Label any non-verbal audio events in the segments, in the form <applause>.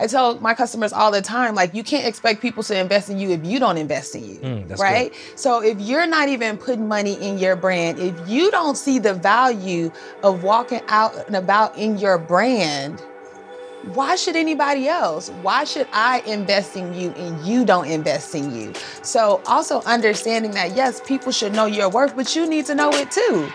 I tell my customers all the time, like you can't expect people to invest in you if you don't invest in you, Mm, right? So if you're not even putting money in your brand, if you don't see the value of walking out and about in your brand, why should anybody else? Why should I invest in you and you don't invest in you? So also understanding that yes, people should know your worth, but you need to know it too.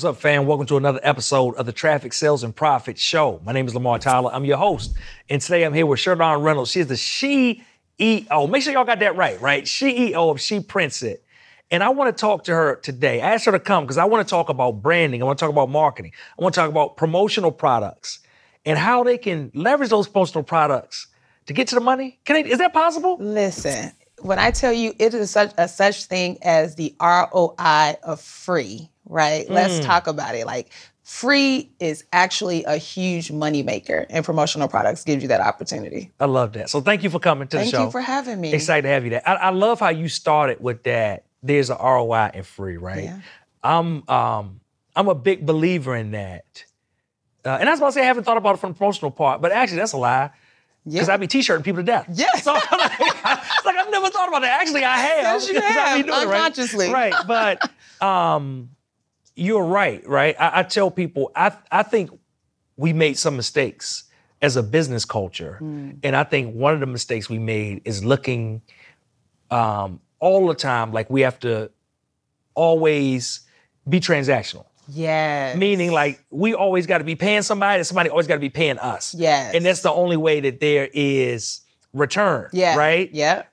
What's up, fam? Welcome to another episode of the Traffic Sales and Profit Show. My name is Lamar Tyler. I'm your host. And today I'm here with Cher'Don Reynolds. She is the CEO. Make sure y'all got that right, right? CEO of She Prints It. And I want to talk to her today. I asked her to come because I want to talk about branding. I want to talk about marketing. I want to talk about promotional products and how they can leverage those promotional products to get to the money. Can they, is that possible? Listen, when I tell you it is such a such thing as the ROI of free, right? Let's talk about it. Like free is actually a huge moneymaker and promotional products gives you that opportunity. I love that. So thank you for coming to Thank the show. Thank you for having me. Excited to have you there. I, I love how you started with that. There's a ROI in free, right? Yeah. I'm um I'm a big believer in that. Uh, and I was about to say I haven't thought about it from the promotional part, but actually that's a lie. Because Yeah. I be t-shirting people to death. Yes. So I'm <laughs> like, it's like I've never thought about that. Actually, I have. Yes, you <laughs> I have, doing it, right? unconsciously. Right. But <laughs> um, you're right, right? I, I tell people, I I think we made some mistakes as a business culture. And I think one of the mistakes we made is looking um, all the time like we have to always be transactional. Yeah. Meaning, like, we always got to be paying somebody, and somebody always got to be paying us. Yes. And that's the only way that there is return. yeah. Right? Yeah.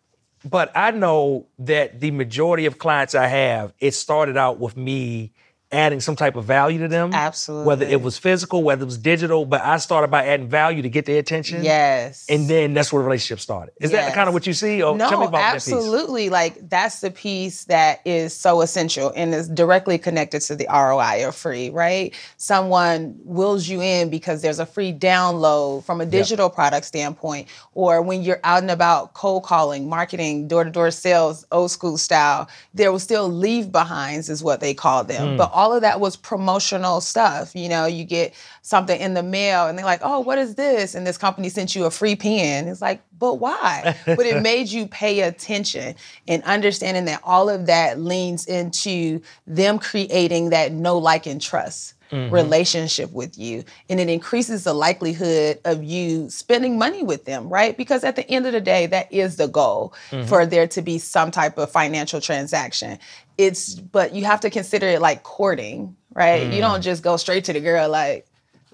But I know that the majority of clients I have, it started out with me adding some type of value to them. Absolutely. Whether it was physical, whether it was digital, but I started by adding value to get their attention. Yes. And then that's where the relationship started. Is that kind of what you see? Or No, tell me about absolutely. Like that's the piece that is so essential and is directly connected to the ROI or free, right? Someone wills you in because there's a free download from a digital product standpoint, or when you're out and about cold calling, marketing, door-to-door sales, old school style, there was still leave behinds, is what they call them. Hmm. But all of that was promotional stuff. You know, you get something in the mail and they're like, oh, what is this? And this company sent you a free pen. It's like, but why? but it <laughs> made you pay attention and understanding that all of that leans into them creating that no like, and trust Mm-hmm. relationship with you. And it increases the likelihood of you spending money with them, right? Because at the end of the day, that is the goal mm-hmm. for there to be some type of financial transaction. It's, but you have to consider it like courting, right? You mm. don't just go straight to the girl like,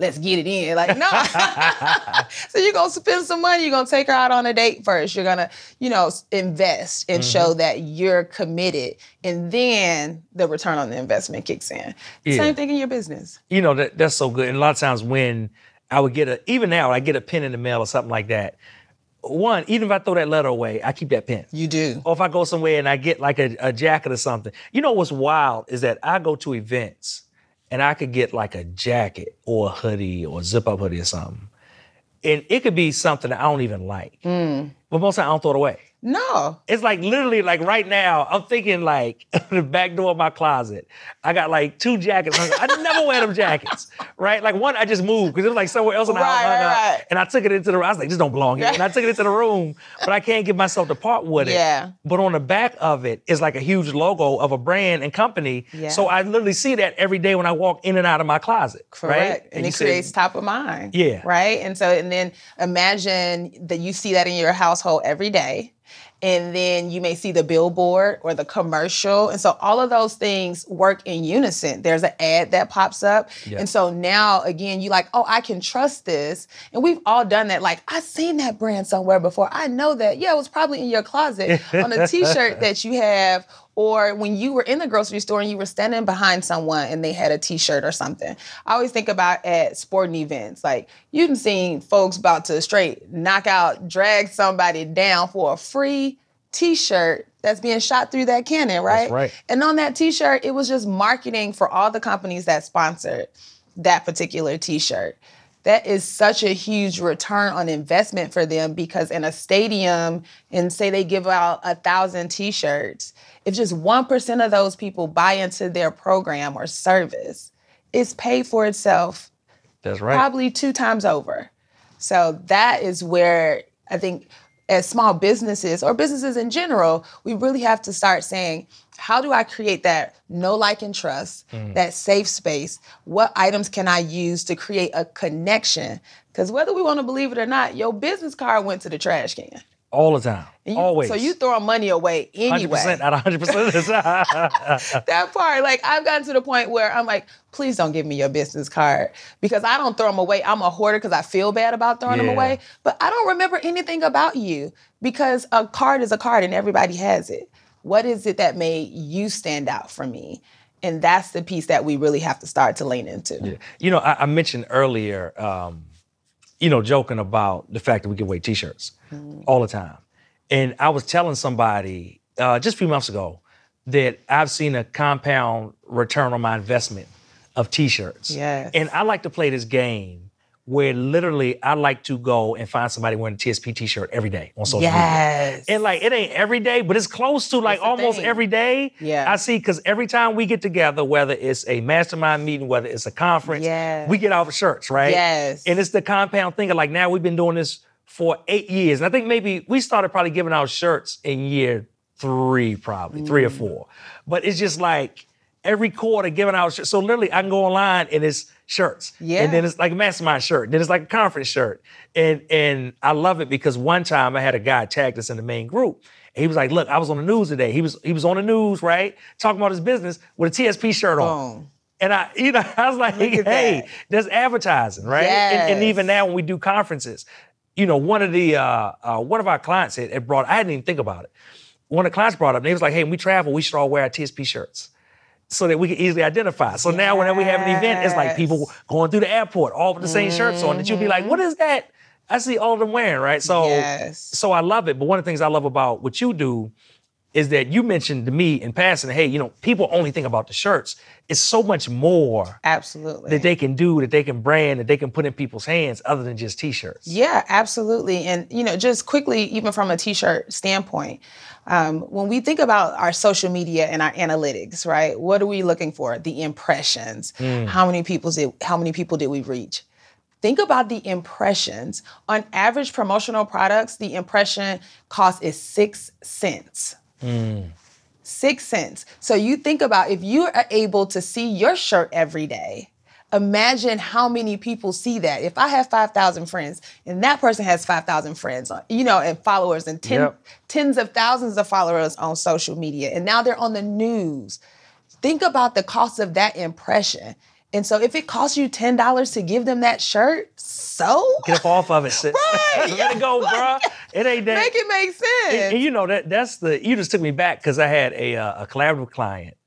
let's get it in. Like, no. <laughs> <laughs> so you're gonna spend some money, you're gonna take her out on a date first. You're gonna, you know, invest and mm-hmm. show that you're committed. And then the return on the investment kicks in. Yeah. Same thing in your business. you know that that's so good. And a lot of times when I would get a even now I get a pen in the mail or something like that. One, even if I throw that letter away, I keep that pen. You do. Or if I go somewhere and I get like a, a jacket or something. You know what's wild is that I go to events and I could get like a jacket or a hoodie or a zip up hoodie or something. And it could be something that I don't even like. Hmm. But most of the time I don't throw it away. No. It's like literally like right now, I'm thinking like <laughs> the back door of my closet. I got like two jackets. I never wear them jackets, <laughs> right? Like one I just moved because it was like somewhere else in the Right, house. right, right. And I took it into the room. I was like, this don't belong here. And I took it into the room, but I can't get myself to part with it. Yeah. But on the back of it is like a huge logo of a brand and company. Yeah. So I literally see that every day when I walk in and out of my closet. Correct. Right? And, you it creates top of mind. Yeah. Right. And so, and then imagine that you see that in your household every day. And then you may see the billboard or the commercial. And so all of those things work in unison. There's an ad that pops up. Yeah. And so now again, you like, oh, I can trust this. And we've all done that. Like, I've seen that brand somewhere before. I know that. Yeah, it was probably in your closet <laughs> on a t-shirt that you have or when you were in the grocery store and you were standing behind someone and they had a t-shirt or something. I always think about at sporting events, like you've seen folks about to straight knock out, drag somebody down for a free t-shirt that's being shot through that cannon, right? right. And on that t-shirt, it was just marketing for all the companies that sponsored that particular t-shirt. That is such a huge return on investment for them because in a stadium, and say they give out a thousand T-shirts, if just one percent of those people buy into their program or service, it's paid for itself That's right. probably two times over. So that is where I think as small businesses or businesses in general, we really have to start saying, how do I create that no like and trust, Mm. that safe space? What items can I use to create a connection? Because whether we want to believe it or not, your business card went to the trash can. All the time. You- Always. So you throwing money away anyway. 100% out of 100% of the time. <laughs> that part. Like I've gotten to the point where I'm like, please don't give me your business card because I don't throw them away. I'm a hoarder because I feel bad about throwing them away. But I don't remember anything about you because a card is a card and everybody has it. What is it that made you stand out for me? And that's the piece that we really have to start to lean into. You know, I, I mentioned earlier, um, you know, joking about the fact that we give away T-shirts all the time, and I was telling somebody uh, just a few months ago that I've seen a compound return on my investment of T-shirts. Yes. And I like to play this game where literally I like to go and find somebody wearing a TSP T-shirt every day on social media. Yes. And like it ain't every day, but it's close to like almost thing. every day. Yeah. I see because every time we get together, whether it's a mastermind meeting, whether it's a conference, Yes. we get our shirts, right? Yes. And it's the compound thing of like now we've been doing this for eight years. And I think maybe we started probably giving out shirts in year three, probably, three or Mm. four. But it's just like every quarter giving out shirts. So literally I can go online and it's shirts. Yeah. And then it's like a mastermind shirt. Then it's like a conference shirt. And and I love it because one time I had a guy tagged us in the main group. He was like, look, I was on the news today. He was he was on the news, right? Talking about his business with a TSP shirt on. Boom. And I, you know, <laughs> I was like, hey, that. there's advertising, right? And, and even now when we do conferences, you know, one of the uh, uh, one of our clients had, had brought, I didn't even think about it. One of the clients brought up, and he was like, hey, when we travel, we should all wear our TSP shirts. So that we can easily identify. So now whenever we have an event, it's like people going through the airport, all with the same shirts on, that you'll be like, what is that? I see all of them wearing, right? So Yes. so I love it. But one of the things I love about what you do is that you mentioned to me in passing, hey, you know, people only think about the shirts. It's so much more Absolutely. that they can do, that they can brand, that they can put in people's hands other than just t-shirts. Yeah, absolutely. And you know, just quickly, even from a t-shirt standpoint, um, when we think about our social media and our analytics, right? What are we looking for? The impressions. How many people did how many people did we reach? Think about the impressions. On average promotional products, the impression cost is six cents. Mm. Six cents. So you think about if you are able to see your shirt every day, imagine how many people see that. If I have 5,000 friends and that person has 5,000 friends, uh, you know, and followers and ten, Yep. tens of thousands of followers on social media, and now they're on the news. Think about the cost of that impression. And so if it costs you $10 to give them that shirt, so Get up off of it, sis. Right, <laughs> Let it go, <laughs> bruh. It ain't that. make it make sense. And, and you know that that's the you just took me back because I had a uh, a collaborative client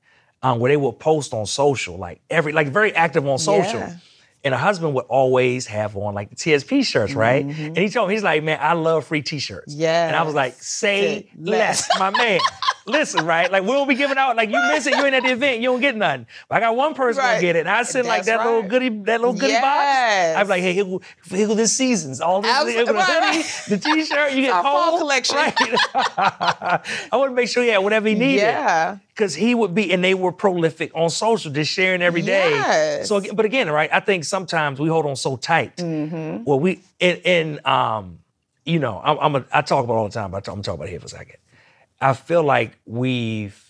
um, where they would post on social like every like very active on social. Yeah. And her husband would always have on like the TSP shirts, right? And he told me, he's like, man, I love free t-shirts. Yeah. And I was like, say Say less, less. my man. <laughs> Listen, right? Like we'll be giving out, like you miss it, you ain't at the event, you don't get nothing. But I got one person gonna get it. And I send like that little right. goodie, that little goodie box. I'm like, hey, here go, here go this seasons. All this, go the Right, hoodie, right. the t-shirt, you get our fall collection. Right. <laughs> I want to make sure he had whatever he needed. Yeah. Because he would be, and they were prolific on social, just sharing every day. Yes. So, but again, right? I think sometimes we hold on so tight. Mm-hmm. Well, we and, and um, you know, I'm, I'm a, I talk about it all the time, but I'm gonna talk about it here for a second. I feel like we've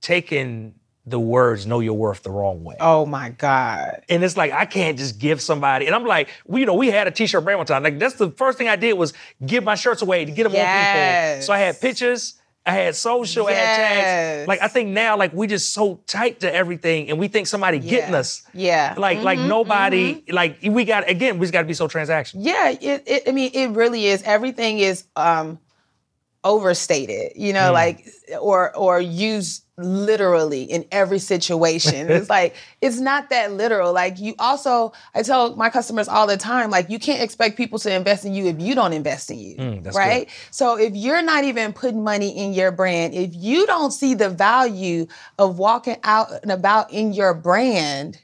taken the words "know your worth" the wrong way. oh my God. And it's like I can't just give somebody. And I'm like, we, you know, we had a t-shirt brand one time. Like that's the first thing I did was give my shirts away to get them on people. So I had pictures, I had social, I had tags. Yes. Like I think now, like we just so tight to everything, and we think somebody getting us. Yeah. Like like Mhm, nobody. Like we got again, we just got to be so transactional. Yeah, it, it I mean it really is. Everything is um overstated, you know, like or or used literally in every situation. it's <laughs> like it's not that literal. Like you also I tell my customers all the time like you can't expect people to invest in you if you don't invest in you, Mm, right? So if you're not even putting money in your brand, if you don't see the value of walking out and about in your brand,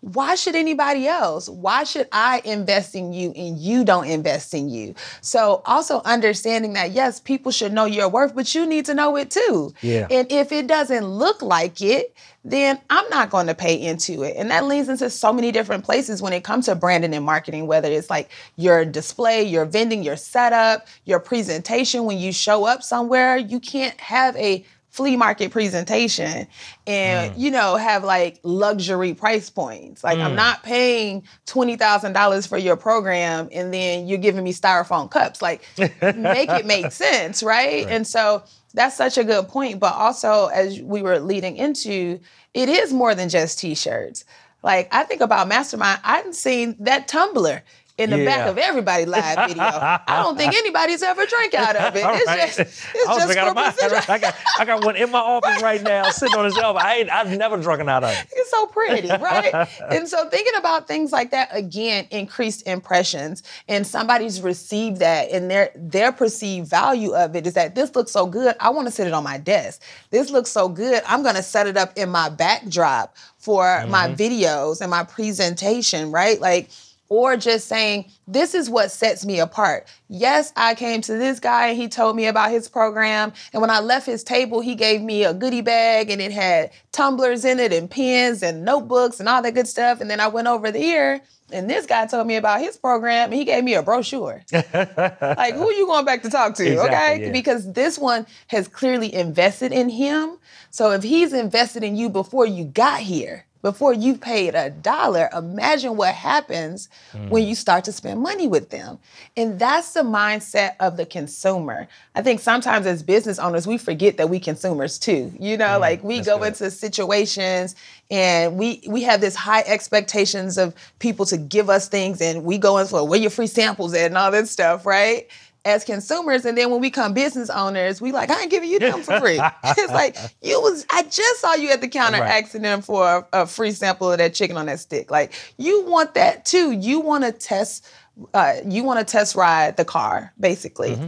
why should anybody else? Why should I invest in you and you don't invest in you? So also understanding that yes, people should know your worth, but you need to know it too. Yeah. And if it doesn't look like it, then I'm not going to pay into it. And that leads into so many different places when it comes to branding and marketing, whether it's like your display, your vending, your setup, your presentation. When you show up somewhere, you can't have a flea market presentation and Mm. you know have like luxury price points like Mm. i'm not paying $20000 for your program and then you're giving me styrofoam cups like make it make <laughs> sense right? and so that's such a good point but also as we were leading into it is more than just t-shirts like i think about mastermind i've seen that tumbler in the back of everybody live video. I don't think <laughs> anybody's ever drank out of it. It's right. just it's I just for mine. I got, I got one in my office right now, <laughs> sitting on the shelf. I ain't, I've never drunken out of it. It's so pretty, right? <laughs> and so thinking about things like that again, increased impressions, and somebody's received that, and their their perceived value of it is that this looks so good. I want to sit it on my desk. This looks so good. I'm going to set it up in my backdrop for my mm-hmm. videos and my presentation, right? Like. Or just saying, this is what sets me apart. Yes, I came to this guy and he told me about his program. And when I left his table, he gave me a goodie bag and it had tumblers in it and pens and notebooks and all that good stuff. And then I went over there and this guy told me about his program and he gave me a brochure. <laughs> like, who are you going back to talk to? Exactly, okay? yeah. Because this one has clearly invested in him. So if he's invested in you before you got here, before you paid a dollar, imagine what happens when mm. you start to spend money with them. And that's the mindset of the consumer. I think sometimes as business owners, we forget that we consumers too. You know, mm, like we go good. into situations and we we have this high expectations of people to give us things and we go in for where your free samples at and all that stuff, right? As consumers, and then when we come business owners, we like, I ain't giving you them for free. <laughs> it's like you was, I just saw you at the counter Right. asking them for a, a free sample of that chicken on that stick. Like you want that too. You want to test, uh, you want to test ride the car, basically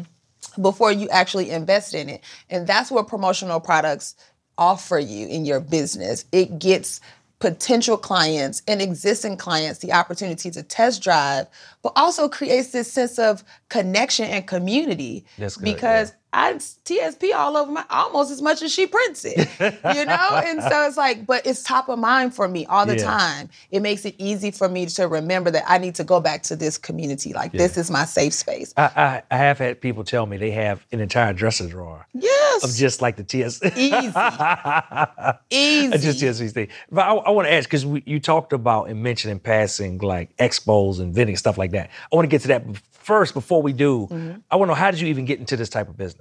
before you actually invest in it. And that's what promotional products offer you in your business. It gets potential clients and existing clients the opportunity to test drive, but also creates this sense of connection and community. That's good, because I TSP all over my almost as much as she prints it, <laughs> you know? and so it's like, but it's top of mind for me all the Yeah. time. It makes it easy for me to remember that I need to go back to this community. Like this is my safe space. I, I, I have had people tell me they have an entire dresser drawer Yes. of just like the TS. Easy. <laughs> Easy. just TSP thing. But I, I want to ask because you talked about and mentioned in passing like expos and vending stuff like that. I want to get to that first before we do. Mm-hmm. I want to know how did you even get into this type of business?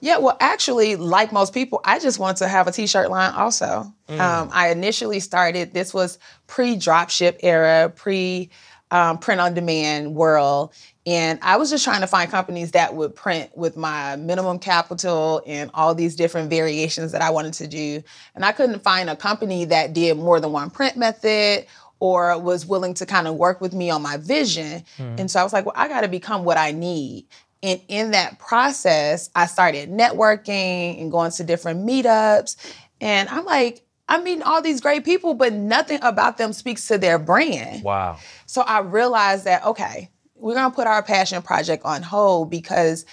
Yeah, well, actually, like most people, I just wanted to have a t-shirt line also. Um, I initially started, this was pre-dropship era, pre um, print on demand world. And I was just trying to find companies that would print with my minimum capital and all these different variations that I wanted to do. And I couldn't find a company that did more than one print method or was willing to kind of work with me on my vision. And so I was like, well, I got to become what I need. And in that process, I started networking and going to different meetups. And I'm like, I'm meeting all these great people, but nothing about them speaks to their brand. Wow. So I realized that, okay, we're going to put our passion project on hold because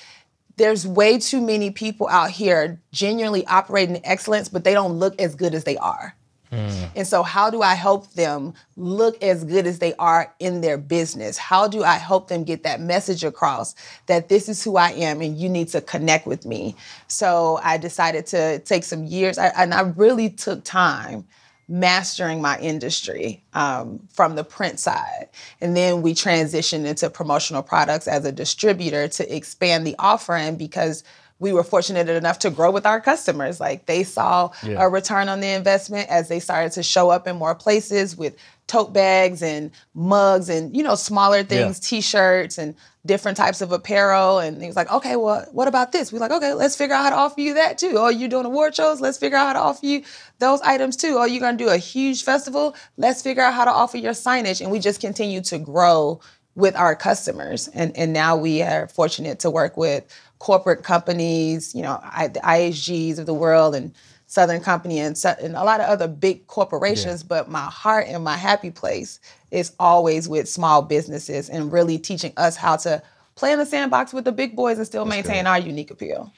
there's way too many people out here genuinely operating excellence, but they don't look as good as they are. And so, how do I help them look as good as they are in their business? How do I help them get that message across that this is who I am and you need to connect with me? So, I decided to take some years, I, and I really took time mastering my industry um, from the print side. And then we transitioned into promotional products as a distributor to expand the offering because we were fortunate enough to grow with our customers. Like they saw Yeah. a return on the investment as they started to show up in more places with tote bags and mugs and you know smaller things, t-shirts and different types of apparel. And he was like, okay, well, what about this? We're like, okay, let's figure out how to offer you that too. Oh, you're doing award shows? Let's figure out how to offer you those items too. Oh, you're gonna do a huge festival? Let's figure out how to offer your signage. And we just continue to grow with our customers. And and now we are fortunate to work with corporate companies, you know, I, the IHGs of the world and Southern Company and, and a lot of other big corporations, but my heart and my happy place is always with small businesses and really teaching us how to play in the sandbox with the big boys and still maintain our unique appeal.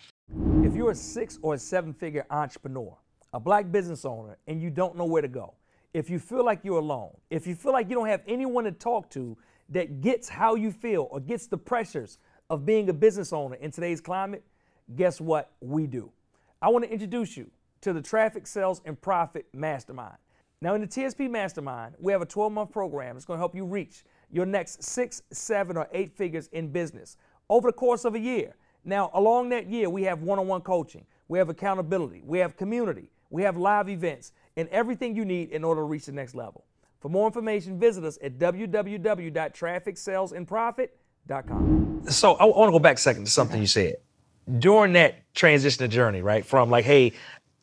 If you're a six or a seven figure entrepreneur, a black business owner, and you don't know where to go, if you feel like you're alone, if you feel like you don't have anyone to talk to that gets how you feel or gets the pressures of being a business owner in today's climate, guess what we do? I want to introduce you to the Traffic Sales and Profit Mastermind. Now, in the TSP Mastermind, we have a 12 month program that's going to help you reach your next six, seven, or eight figures in business over the course of a year. Now, along that year, we have one on one coaching, we have accountability, we have community, we have live events, and everything you need in order to reach the next level. For more information, visit us at www.trafficsalesandprofit.com. So, I want to go back a second to something you said. During that transition journey, right, from like, hey,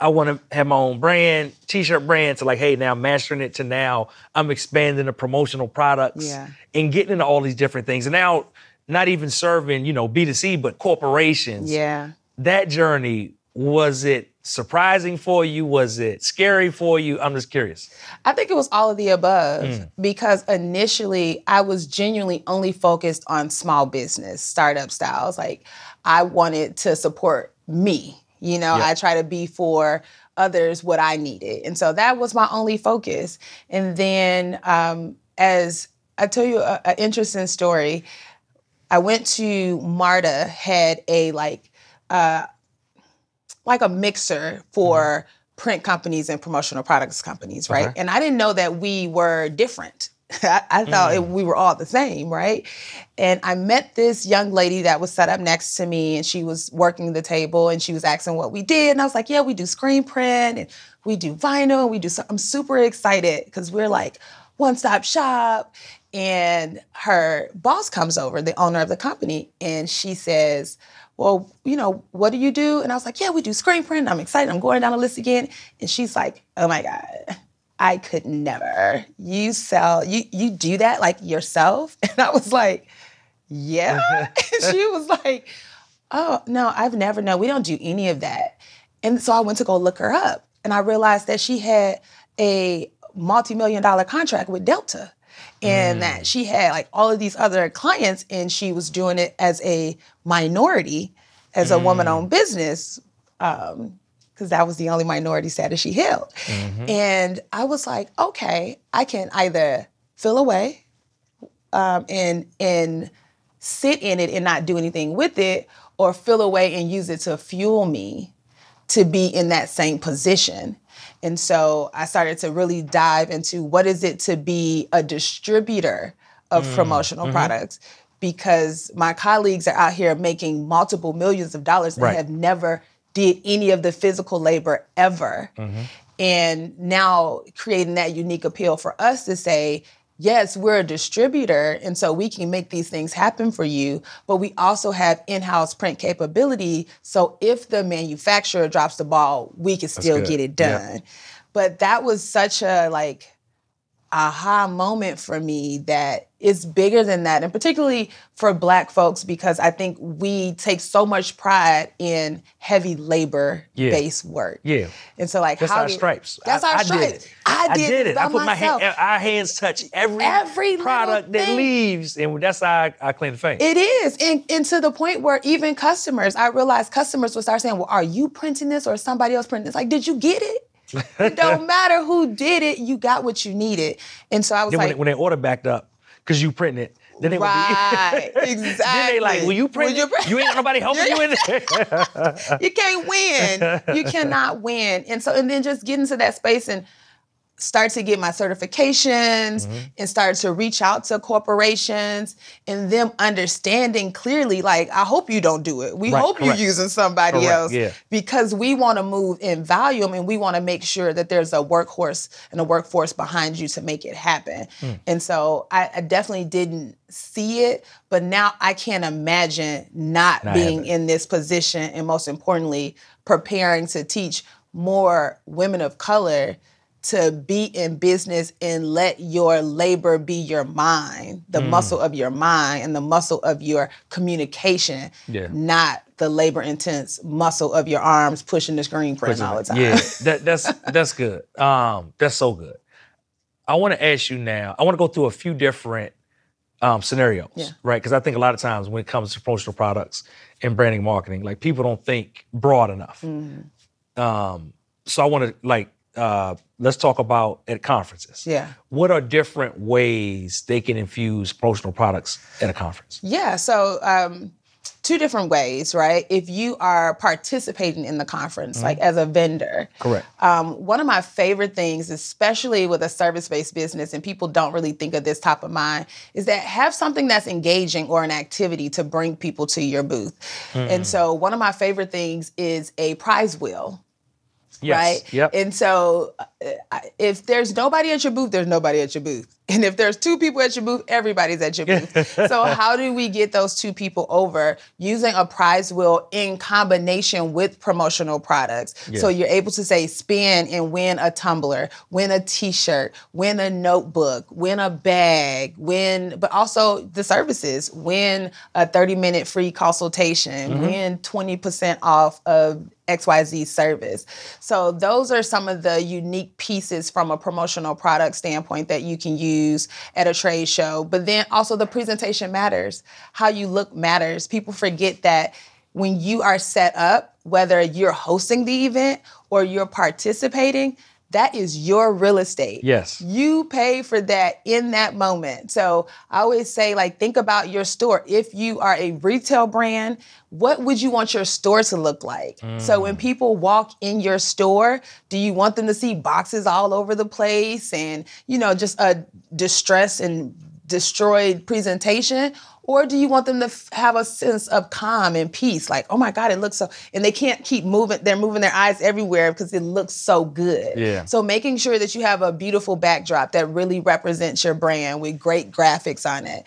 I want to have my own brand, t-shirt brand, to like, hey, now I'm mastering it to now I'm expanding the promotional products Yeah. and getting into all these different things. And now not even serving, you know, B2C, but corporations. Yeah. That journey, was it surprising for you? Was it scary for you? I'm just curious. I think it was all of the above because initially I was genuinely only focused on small business, startup styles. Like I wanted to support me. You know. I try to be for others what I needed. And so that was my only focus. And then um, as I tell you an interesting story, I went to MARTA had a like uh, like a mixer for mm-hmm. print companies and promotional products companies, right? Okay. And I didn't know that we were different. <laughs> I, I thought it, mm. we were all the same, right? And I met this young lady that was set up next to me, and she was working the table, and she was asking what we did, and I was like, "Yeah, we do screen print, and we do vinyl, and we do." So I'm super excited because we're like one stop shop. And her boss comes over, the owner of the company, and she says, Well, you know, what do you do? And I was like, Yeah, we do screen print. I'm excited. I'm going down the list again. And she's like, Oh my God, I could never. You sell, you you do that like yourself? <laughs> And I was like, Yeah. <laughs> and she was like, Oh, no, I've never known. We don't do any of that. And so I went to go look her up. And I realized that she had a multi-million dollar contract with Delta. And that mm. she had like all of these other clients, and she was doing it as a minority, as a woman-owned mm. business, um, because that was the only minority status she held. Mm-hmm. And I was like, okay, I can either fill away um, and and sit in it and not do anything with it, or fill away and use it to fuel me to be in that same position. And so I started to really dive into what is it to be a distributor of mm, promotional mm-hmm. products because my colleagues are out here making multiple millions of dollars and Right. have never did any of the physical labor ever. Mm-hmm. And now creating that unique appeal for us to say, yes, we're a distributor, and so we can make these things happen for you, but we also have in house print capability. So if the manufacturer drops the ball, we can still get it Yeah. done. But that was such a like, aha moment for me that is bigger than that and particularly for black folks because i think we take so much pride in heavy labor based work Yeah. and so like That's how our do- stripes. that's I, our I stripes did it. i did, it. I put my myself. hand. Our hands touch every Every product that leaves, and that's how I, I claim the fame. It is, and, and to the point where even customers, I realized customers would start saying, "Well, are you printing this or is somebody else printing this?" Like, did you get it? It don't matter who did it, you got what you needed. And so I was then when, like, when they order backed up, because you printing it, then they would right, be, <laughs> then they like, exactly. will you print Will you print- You ain't nobody helping you in there. <laughs> you can't win. You cannot win. And so, and then just get into that space and start to get my certifications Mm-hmm. and start to reach out to corporations and them understanding clearly, like, I hope you don't do it. We Right, hope correct. you're using somebody Correct, else yeah. because we want to move in volume and we want to make sure that there's a workhorse and a workforce behind you to make it happen. Hmm. And so I, I definitely didn't see it, but now I can't imagine not, Not being in this position and most importantly, preparing to teach more women of color to be in business and let your labor be your mind, the muscle of your mind and the muscle of your communication, Yeah. not the labor intense muscle of your arms pushing the screen print all the time. Yeah, that, that's <laughs> that's good. Um, that's so good. I want to ask you now. I want to go through a few different um, scenarios, Yeah. right? Because I think a lot of times when it comes to promotional products and branding marketing, like people don't think broad enough. Mm-hmm. Um, so I want to like uh, let's talk about at conferences. Yeah. What are different ways they can infuse promotional products at a conference? Yeah, so um, two different ways, right? If you are participating in the conference, like as a vendor, Correct. um, one of my favorite things, especially with a service based business, and people don't really think of this top of mind, is that have something that's engaging or an activity to bring people to your booth. And so, one of my favorite things is a prize wheel Yes. right? Yep. And so, if there's nobody at your booth, there's nobody at your booth. <laughs> And if there's two people at your booth, everybody's at your booth. so, <laughs> how do we get those two people over using a prize wheel in combination with promotional products? So, you're able to say spin and win a tumbler, win a t shirt, win a notebook, win a bag, win, but also the services, win a 30 minute free consultation, mm-hmm. win 20% off of XYZ service. So those are some of the unique pieces from a promotional product standpoint that you can use at a trade show. But then also the presentation matters. How you look matters. People forget that when you are set up, whether you're hosting the event or you're participating, that is your real estate. Yes. You pay for that in that moment. So I always say, like, think about your store. If you are a retail brand, what would you want your store to look like? So when mm. people walk in your store, do you want them to see boxes all over the place and, you know, just a distress and destroyed presentation? Or do you want them to f- have a sense of calm and peace? Like, oh my God, it looks so, and they can't keep moving, they're moving their eyes everywhere because it looks so good. Yeah. So making sure that you have a beautiful backdrop that really represents your brand with great graphics on it.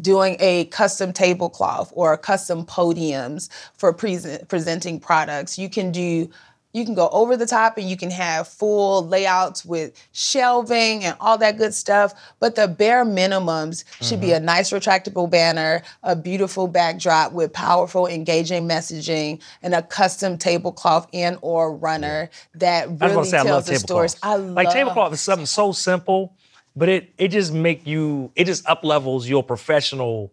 Doing a custom tablecloth or custom podiums for present, presenting products. You can do you can go over the top and you can have full layouts with shelving and all that good stuff. But the bare minimums should be mm-hmm. a nice retractable banner, a beautiful backdrop with powerful, engaging messaging, and a custom tablecloth and or runner that I was really gonna say I tells love the stories. I like tablecloth is something so simple, but it it just make you it just up levels your professional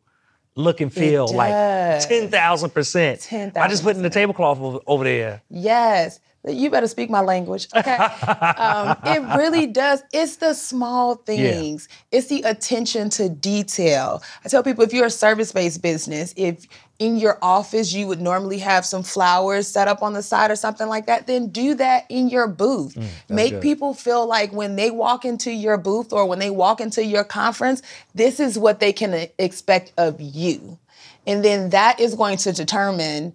look and feel like does. ten thousand percent. I just putting the tablecloth over, over there. Yes. You better speak my language. Okay. <laughs> um, it really does. It's the small things. It's the attention to detail. I tell people if you're a service-based business, if in your office you would normally have some flowers set up on the side or something like that, then do that in your booth. Make good. people feel like when they walk into your booth or when they walk into your conference, this is what they can uh, expect of you. And then that is going to determine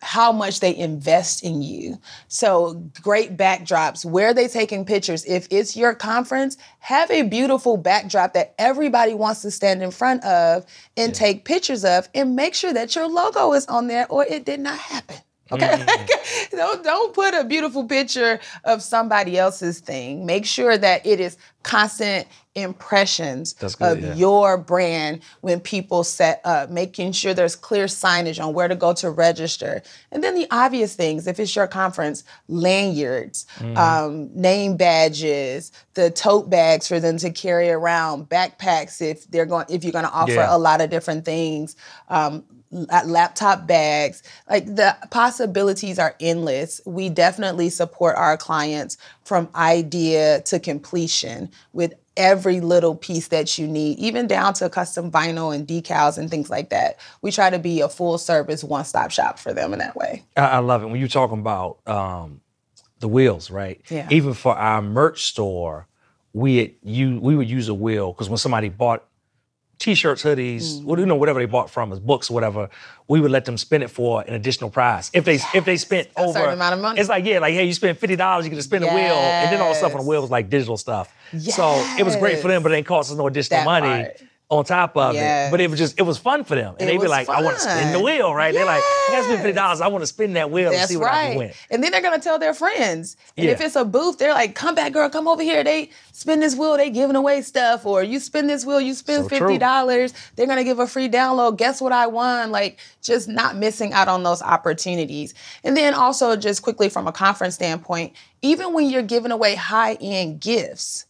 how much they invest in you. So great backdrops. Where are they taking pictures? If it's your conference, have a beautiful backdrop that everybody wants to stand in front of and take pictures of and make sure that your logo is on there or it did not happen. Okay. <laughs> don't don't put a beautiful picture of somebody else's thing. Make sure that it is constant impressions good, of yeah. your brand when people set up, making sure there's clear signage on where to go to register. And then the obvious things, if it's your conference, lanyards, Mm-hmm. um, name badges, the tote bags for them to carry around, backpacks if they're going if you're gonna offer Yeah. a lot of different things. Um, laptop bags. Like the possibilities are endless. We definitely support our clients from idea to completion with every little piece that you need even down to custom vinyl and decals and things like that. We try to be a full service one-stop shop for them in that way. I, I love it. When you're talking about um, the wheels, right? Yeah. Even for our merch store, we you we would use a wheel because when somebody bought t-shirts, hoodies, what you mm-hmm. know, whatever they bought from us, books whatever, we would let them spend it for an additional prize. If they if they spent A over certain amount of money. it's like yeah, like hey, you spent fifty dollars, you get to spin the wheel, and then all the stuff on the wheel was like digital stuff. So it was great for them, but it didn't cost us no additional That money. part. On top of Yes. it. But it was just it was fun for them. And It they'd be like, I want to spin the wheel, right? They're like, I gotta spend fifty dollars. I want to spin that wheel and see what I can win. And then they're gonna tell their friends. And Yeah. if it's a booth, they're like, "Come back, girl, come over here." They spin this wheel, they giving away stuff, or you spin this wheel, you spend So fifty dollars. They're gonna give a free download. Guess what I won? Like, just not missing out on those opportunities. And then also, just quickly from a conference standpoint, even when you're giving away high end gifts,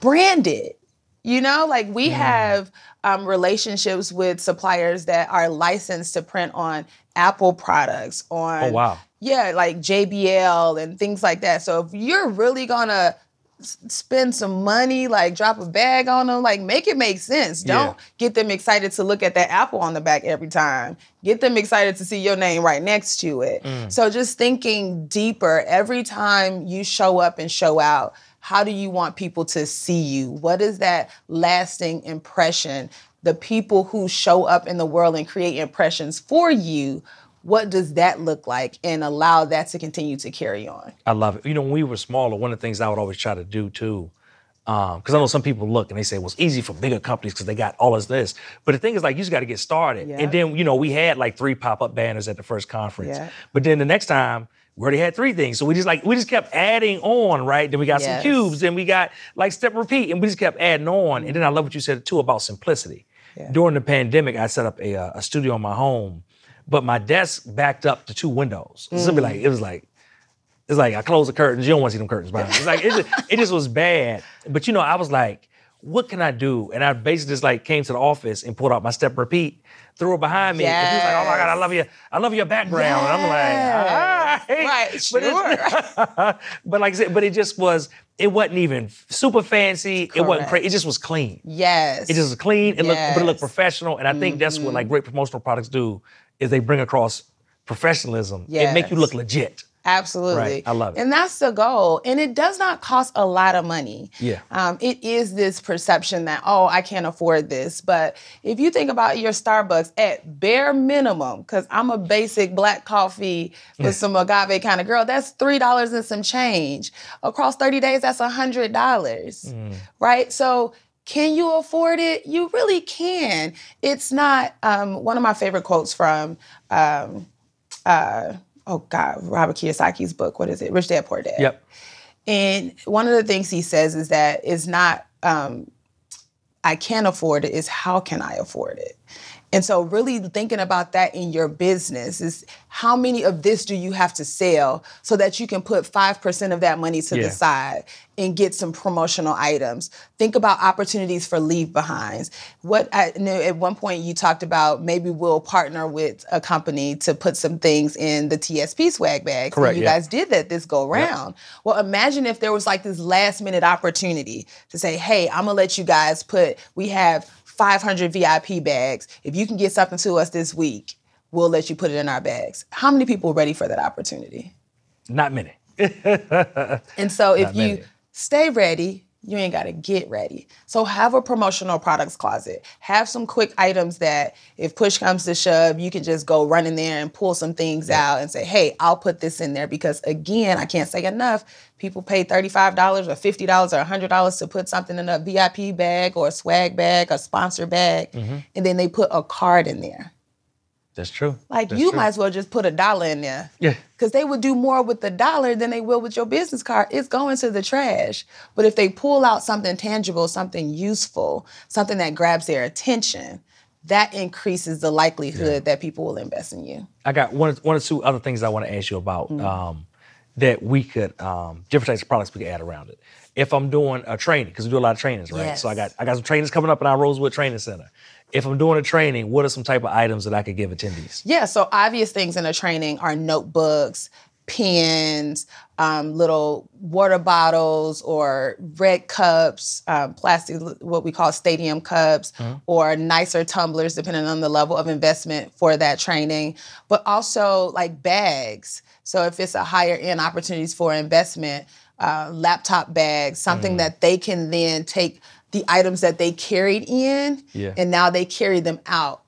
brand it. You know, like we have um, relationships with suppliers that are licensed to print on Apple products, on Oh, wow. yeah, like JBL and things like that. So if you're really gonna spend some money, like drop a bag on them, like make it make sense. Don't Yeah. get them excited to look at that apple on the back every time. Get them excited to see your name right next to it. Mm. So just thinking deeper every time you show up and show out. How do you want people to see you? What is that lasting impression? The people who show up in the world and create impressions for you, what does that look like? And allow that to continue to carry on. I love it. You know, when we were smaller, one of the things I would always try to do too, um, because I know some people look and they say, well, it's easy for bigger companies because they got all of this. But the thing is, like, you just got to get started. Yep. And then, you know, we had like three pop up banners at the first conference. Yeah. But then the next time, we already had three things. So we just like, we just kept adding on, right? Then we got Yes. some cubes, then we got like step repeat, and we just kept adding on. And then I love what you said too about simplicity. Yeah. During the pandemic, I set up a, uh, a studio in my home, but my desk backed up to two windows. So it'd be like, it was like, it's like I close the curtains. You don't want to see them curtains behind. It's like it just, it just was bad. But you know, I was like, what can I do? And I basically just like came to the office and pulled out my step repeat, threw it behind me. And he was like, oh my God, I love you. I love your background. And I'm like, all right. Right, But, <laughs> but like I said, but it just was, it wasn't even super fancy. It wasn't crazy. It just was clean. Yes. It just was clean. It looked, but it looked Mm-hmm. professional. And I think that's what like great promotional products do is they bring across professionalism and make you look legit. Absolutely. Right. I love it. And that's the goal. And it does not cost a lot of money. Yeah. Um, it is this perception that, oh, I can't afford this. But if you think about your Starbucks at bare minimum, because I'm a basic black coffee <laughs> with some agave kind of girl, that's $3 and some change. Across 30 days, that's $100. Mm. Right? So can you afford it? You really can. It's not um, one of my favorite quotes from um, uh, oh God, Robert Kiyosaki's book. What is it? Rich Dad Poor Dad. Yep. And one of the things he says is that it's not um, I can't afford it, is how can I afford it? And so really thinking about that in your business is how many of this do you have to sell so that you can put 5% of that money to Yeah. the side and get some promotional items. Think about opportunities for leave behinds. What I know at one point you talked about maybe we'll partner with a company to put some things in the TSP swag bag. Correct, And you yeah. guys did that this go round. Well, imagine if there was like this last minute opportunity to say, hey, I'm gonna let you guys put, we have 500 VIP bags. If you can get something to us this week, we'll let you put it in our bags. How many people are ready for that opportunity? Not many. And so if Not you many. stay ready, you ain't got to get ready. So have a promotional products closet. Have some quick items that if push comes to shove, you can just go run in there and pull some things out and say, "Hey, I'll put this in there because again, I can't say enough. People pay $35 or $50 or $100 to put something in a VIP bag or a swag bag, a sponsor bag, Mm-hmm. and then they put a card in there. That's true. Like That's you true. might as well just put a dollar in there. Yeah. Because they would do more with the dollar than they will with your business card. It's going to the trash. But if they pull out something tangible, something useful, something that grabs their attention, that increases the likelihood that people will invest in you. I got one, one or two other things I want to ask you about Mm. um, that we could, um, different types of products we could add around it. If I'm doing a training, because we do a lot of trainings, right? So I got I got some trainings coming up in our Rosewood Training Center. If I'm doing a training, what are some type of items that I could give attendees? Yeah, so obvious things in a training are notebooks, pens, um, little water bottles, or red cups, um, plastic, what we call stadium cups, or nicer tumblers, depending on the level of investment for that training. But also like bags. So if it's a higher end opportunities for investment, uh, laptop bags, something that they can then take the items that they carried in, Yeah. and now they carry them out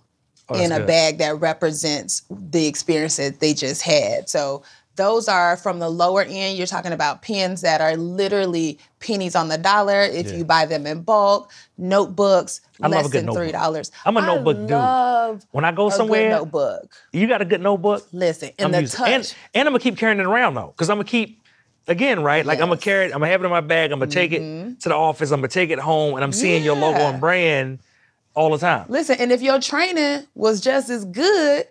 Oh, in a good. bag that represents the experience that they just had. So those are from the lower end. You're talking about pens that are literally pennies on the dollar if Yeah. you buy them in bulk. Notebooks, I love less a good than notebook. three dollars. I'm a notebook dude. When I go somewhere, notebook. you got a good notebook. Listen, and I'm the using- touch. and, and I'm gonna keep carrying it around though, because I'm gonna keep again, right? Like I'm gonna carry it, I'm gonna have it in my bag, I'm gonna take it mm-hmm. to the office, I'm gonna take it home, and I'm seeing your logo and brand all the time. Listen, and if your training was just as good,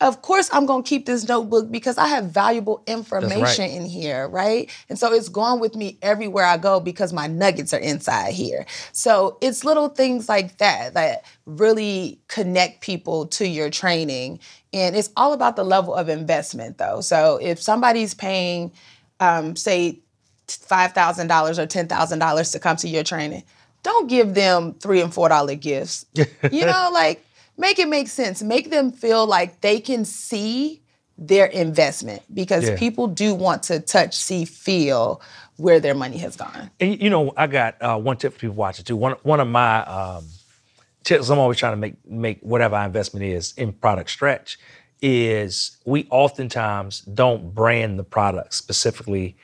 of course I'm gonna keep this notebook because I have valuable information in here, right? And so it's going with me everywhere I go because my nuggets are inside here. So it's little things like that that really connect people to your training. And it's all about the level of investment though. So if somebody's paying, um, say, five thousand dollars or ten thousand dollars to come to your training, don't give them three and four dollar gifts. <laughs> you know, like make it make sense. Make them feel like they can see their investment because Yeah. people do want to touch, see, feel where their money has gone. And you know, I got uh, one tip for people watching too. One one of my um, tips I'm always trying to make make whatever our investment is in product stretch is we oftentimes don't brand the product specifically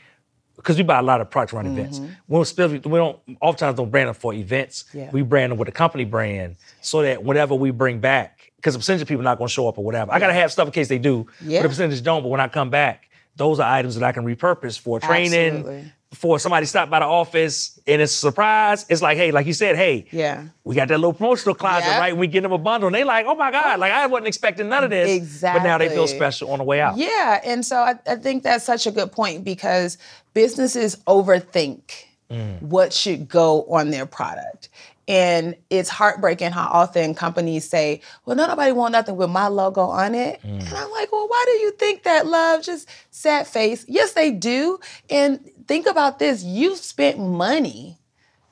because we buy a lot of products around events. Mm-hmm. We don't, we don't oftentimes don't brand them for events. Yeah. We brand them with a company brand so that whatever we bring back, because a percentage of people are not going to show up or whatever. I got to have stuff in case they do, Yeah. but a percentage don't. But when I come back, those are items that I can repurpose for training, Absolutely. For somebody stop by the office and it's a surprise. It's like, hey, like you said, hey, Yeah. we got that little promotional closet, Yeah. right? And we get them a bundle, and they like, oh my God, oh. like I wasn't expecting none of this. Exactly. But now they feel special on the way out. Yeah, and so I, I think that's such a good point because businesses overthink mm. what should go on their product. And it's heartbreaking how often companies say, well, no, nobody want nothing with my logo on it. Mm. And I'm like, well, why do you think that, love? Just sad face. Yes, they do. And think about this you've spent money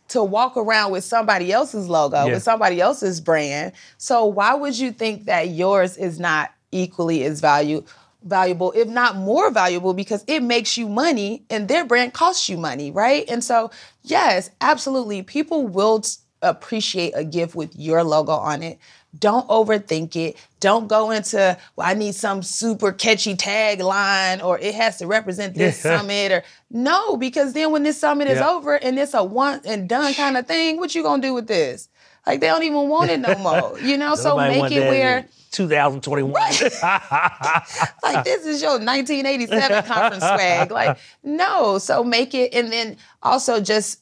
to walk around with somebody else's logo, Yeah. with somebody else's brand. So why would you think that yours is not equally as value, valuable, if not more valuable, because it makes you money and their brand costs you money, right? And so, yes, absolutely, people will appreciate a gift with your logo on it. Don't overthink it. Don't go into, well, I need some super catchy tagline or it has to represent this Yeah. <laughs> summit or no, because then when this summit is over and it's a one and done kind of thing, what you gonna do with this? Like they don't even want it no <laughs> more, you know. so make it where in 2021. <laughs> like this is your 1987 conference swag. Like no, so make it and then also just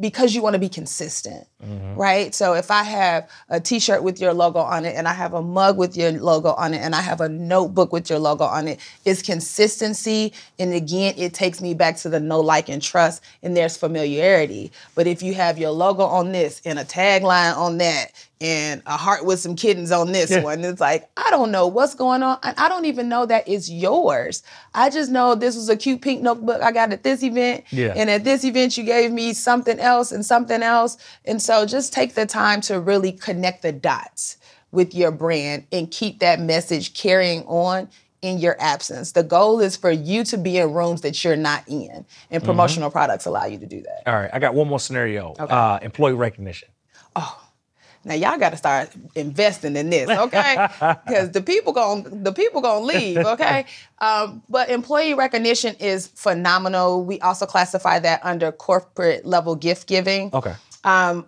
because you want to be consistent, Mm-hmm. right? So if I have a t-shirt with your logo on it and I have a mug with your logo on it and I have a notebook with your logo on it, it's consistency and again it takes me back to the no like and trust and there's familiarity. But if you have your logo on this and a tagline on that and a heart with some kittens on this Yeah. one, it's like I don't know what's going on and I don't even know that it's yours. I just know this was a cute pink notebook I got at this event Yeah. and at this event you gave me something else and something else. And so just take the time to really connect the dots with your brand and keep that message carrying on in your absence. The goal is for you to be in rooms that you're not in. And promotional products allow you to do that. All right, I got one more scenario. Uh, employee recognition. Oh. Now y'all got to start investing in this, okay? <laughs> Because the people gon' the people gonna leave, okay? <laughs> Um, but employee recognition is phenomenal. We also classify that under corporate level gift giving. Okay. Um,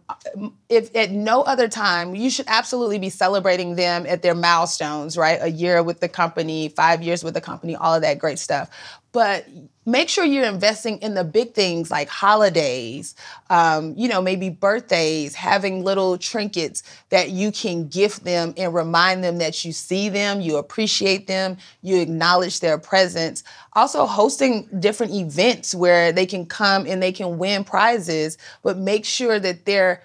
if at no other time, you should absolutely be celebrating them at their milestones, right? A year with the company, five years with the company, all of that great stuff. But make sure you're investing in the big things like holidays, um, you know, maybe birthdays, having little trinkets that you can gift them and remind them that you see them, you appreciate them, you acknowledge their presence. Also, hosting different events where they can come and they can win prizes, but make sure that they're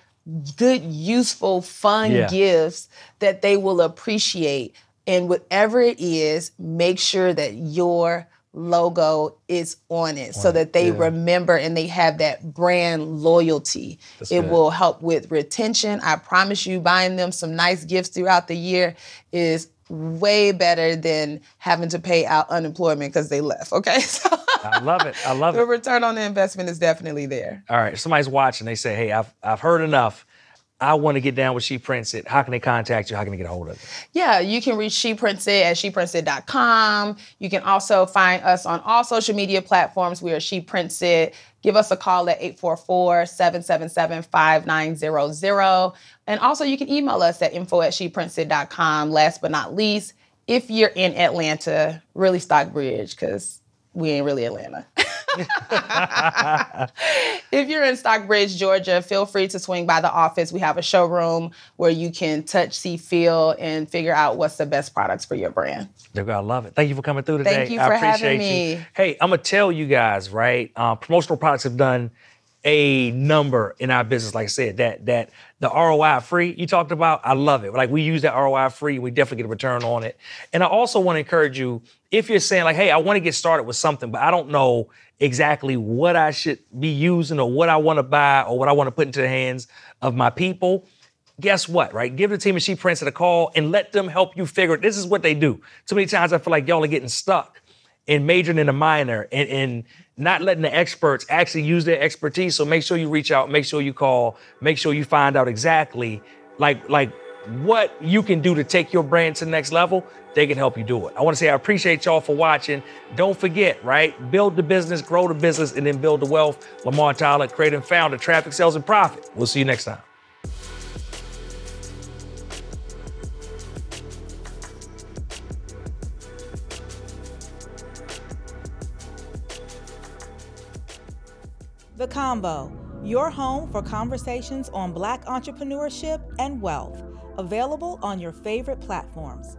good, useful, fun Yeah. gifts that they will appreciate. And whatever it is, make sure that your logo is on it so that they yeah. remember and they have that brand loyalty. That's it good. will help with retention. I promise you, buying them some nice gifts throughout the year is way better than having to pay out unemployment because they left. Okay. <laughs> So I love it. I love the it. The return on the investment is definitely there. All right, somebody's watching. They say, "Hey, I've I've heard enough. I want to get down with She Prints It, how can they contact you? How can they get a hold of you? Yeah, you can reach She Prints It at sheprints.it.com. You can also find us on all social media platforms. We are She Prints It. Give us a call at 844-777-5900. And also you can email us at info at sheprintsit.com. Last but not least, if you're in Atlanta, really Stockbridge, because we ain't really Atlanta. <laughs> <laughs> if you're in Stockbridge, Georgia, feel free to swing by the office. We have a showroom where you can touch, see, feel, and figure out what's the best products for your brand. I love it. Thank you for coming through today. Thank you for I appreciate having me. You. Hey, I'm gonna tell you guys, right? Uh, promotional products have done a number in our business. Like I said, that that the ROI free you talked about, I love it. Like we use that ROI free, we definitely get a return on it. And I also want to encourage you if you're saying like, hey, I want to get started with something, but I don't know exactly what I should be using or what I want to buy or what I want to put into the hands of my people. Guess what, right? Give the team of She Prints a call and let them help you figure it. This is what they do. Too many times I feel like y'all are getting stuck in majoring in a minor and, and not letting the experts actually use their expertise. So make sure you reach out, make sure you call, make sure you find out exactly like like what you can do to take your brand to the next level. They can help you do it. I want to say I appreciate y'all for watching. Don't forget, right? Build the business, grow the business, and then build the wealth. Lamar Tyler, creator and founder, Traffic Sales and Profit. We'll see you next time. The Convo, your home for conversations on Black entrepreneurship and wealth, available on your favorite platforms.